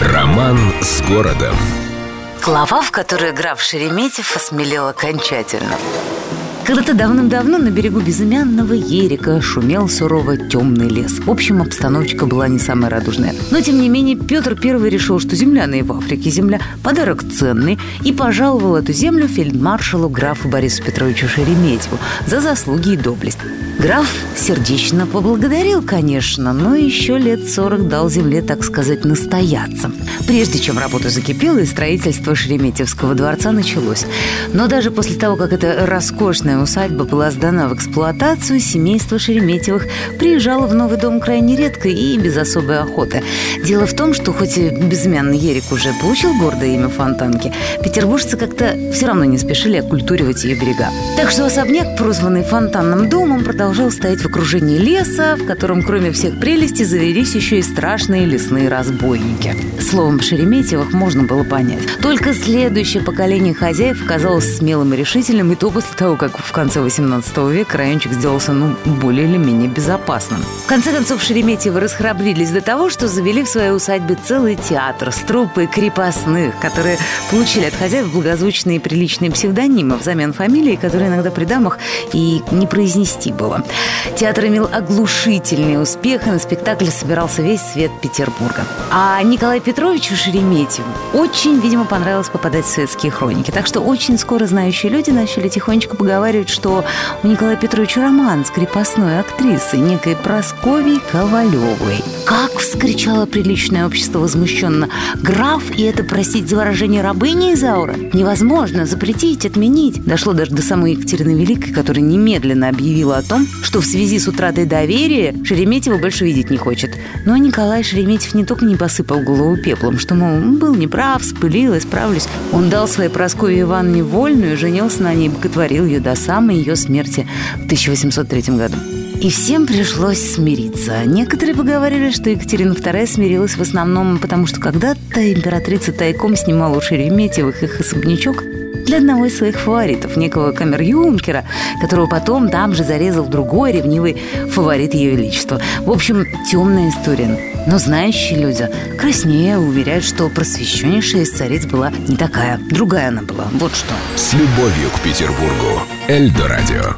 Роман с городом. Глава, в которой граф Шереметьев осмелел окончательно. Когда-то давным-давно на берегу безымянного Ерика шумел сурово темный лес. В общем, обстановочка была не самая радужная. Но, тем не менее, Петр I решил, что земляная в Африке земля – подарок ценный, и пожаловал эту землю фельдмаршалу графу Борису Петровичу Шереметьеву за заслуги и доблесть. Граф сердечно поблагодарил, конечно, но еще лет сорок дал земле, так сказать, настояться. Прежде чем работа закипела и строительство Шереметьевского дворца началось. Но даже после того, как эта усадьба была сдана в эксплуатацию, семейство Шереметьевых приезжало в новый дом крайне редко и без особой охоты. Дело в том, что хоть и безымянный Ерик уже получил гордое имя Фонтанки, петербуржцы как-то все равно не спешили оккультуривать ее берега. Так что особняк, прозванный Фонтанным домом, продолжал стоять в окружении леса, в котором, кроме всех прелестей, завелись еще и страшные лесные разбойники. Словом, Шереметьевых можно было понять. Только следующее поколение хозяев оказалось смелым и решительным, и то после того, как в конце 18 века райончик сделался, ну, более или менее безопасным. В конце концов, Шереметьевы расхрабрились до того, что завели в своей усадьбе целый театр с труппой крепостных, которые получили от хозяев благозвучные и приличные псевдонимы взамен фамилии, которые иногда при дамах и не произнести было. Театр имел оглушительный успех, и на спектакль собирался весь свет Петербурга. А Николаю Петровичу Шереметьеву очень, видимо, понравилось попадать в светские хроники. Так что очень скоро знающие люди начали тихонечко поговаривать, что у Николая Петровича роман с крепостной актрисой, некой Прасковьей Ковалевой. «Как!» – вскричало приличное общество возмущенно. «Граф, и это, простите за выражение, рабыня Изаура? Невозможно запретить, отменить!» Дошло даже до самой Екатерины Великой, которая немедленно объявила о том, что в связи с утратой доверия Шереметьева больше видеть не хочет. Но Николай Шереметьев не только не посыпал голову пеплом, что, мол, был неправ, спылил, исправлюсь. Он дал своей Прасковье Ивановне вольную, женился на ней и боготворил ее до самой ее смерти в 1803 году. И всем пришлось смириться. Некоторые поговорили, что Екатерина II смирилась в основном потому, что когда-то императрица тайком снимала у Шереметьевых их особнячок для одного из своих фаворитов, некого камер-юнкера, которого потом там же зарезал другой ревнивый фаворит Ее Величества. В общем, темная история. Но знающие люди краснее уверяют, что просвещеннейшая из цариц была не такая. Другая она была. Вот что. С любовью к Петербургу. Эльдо радио.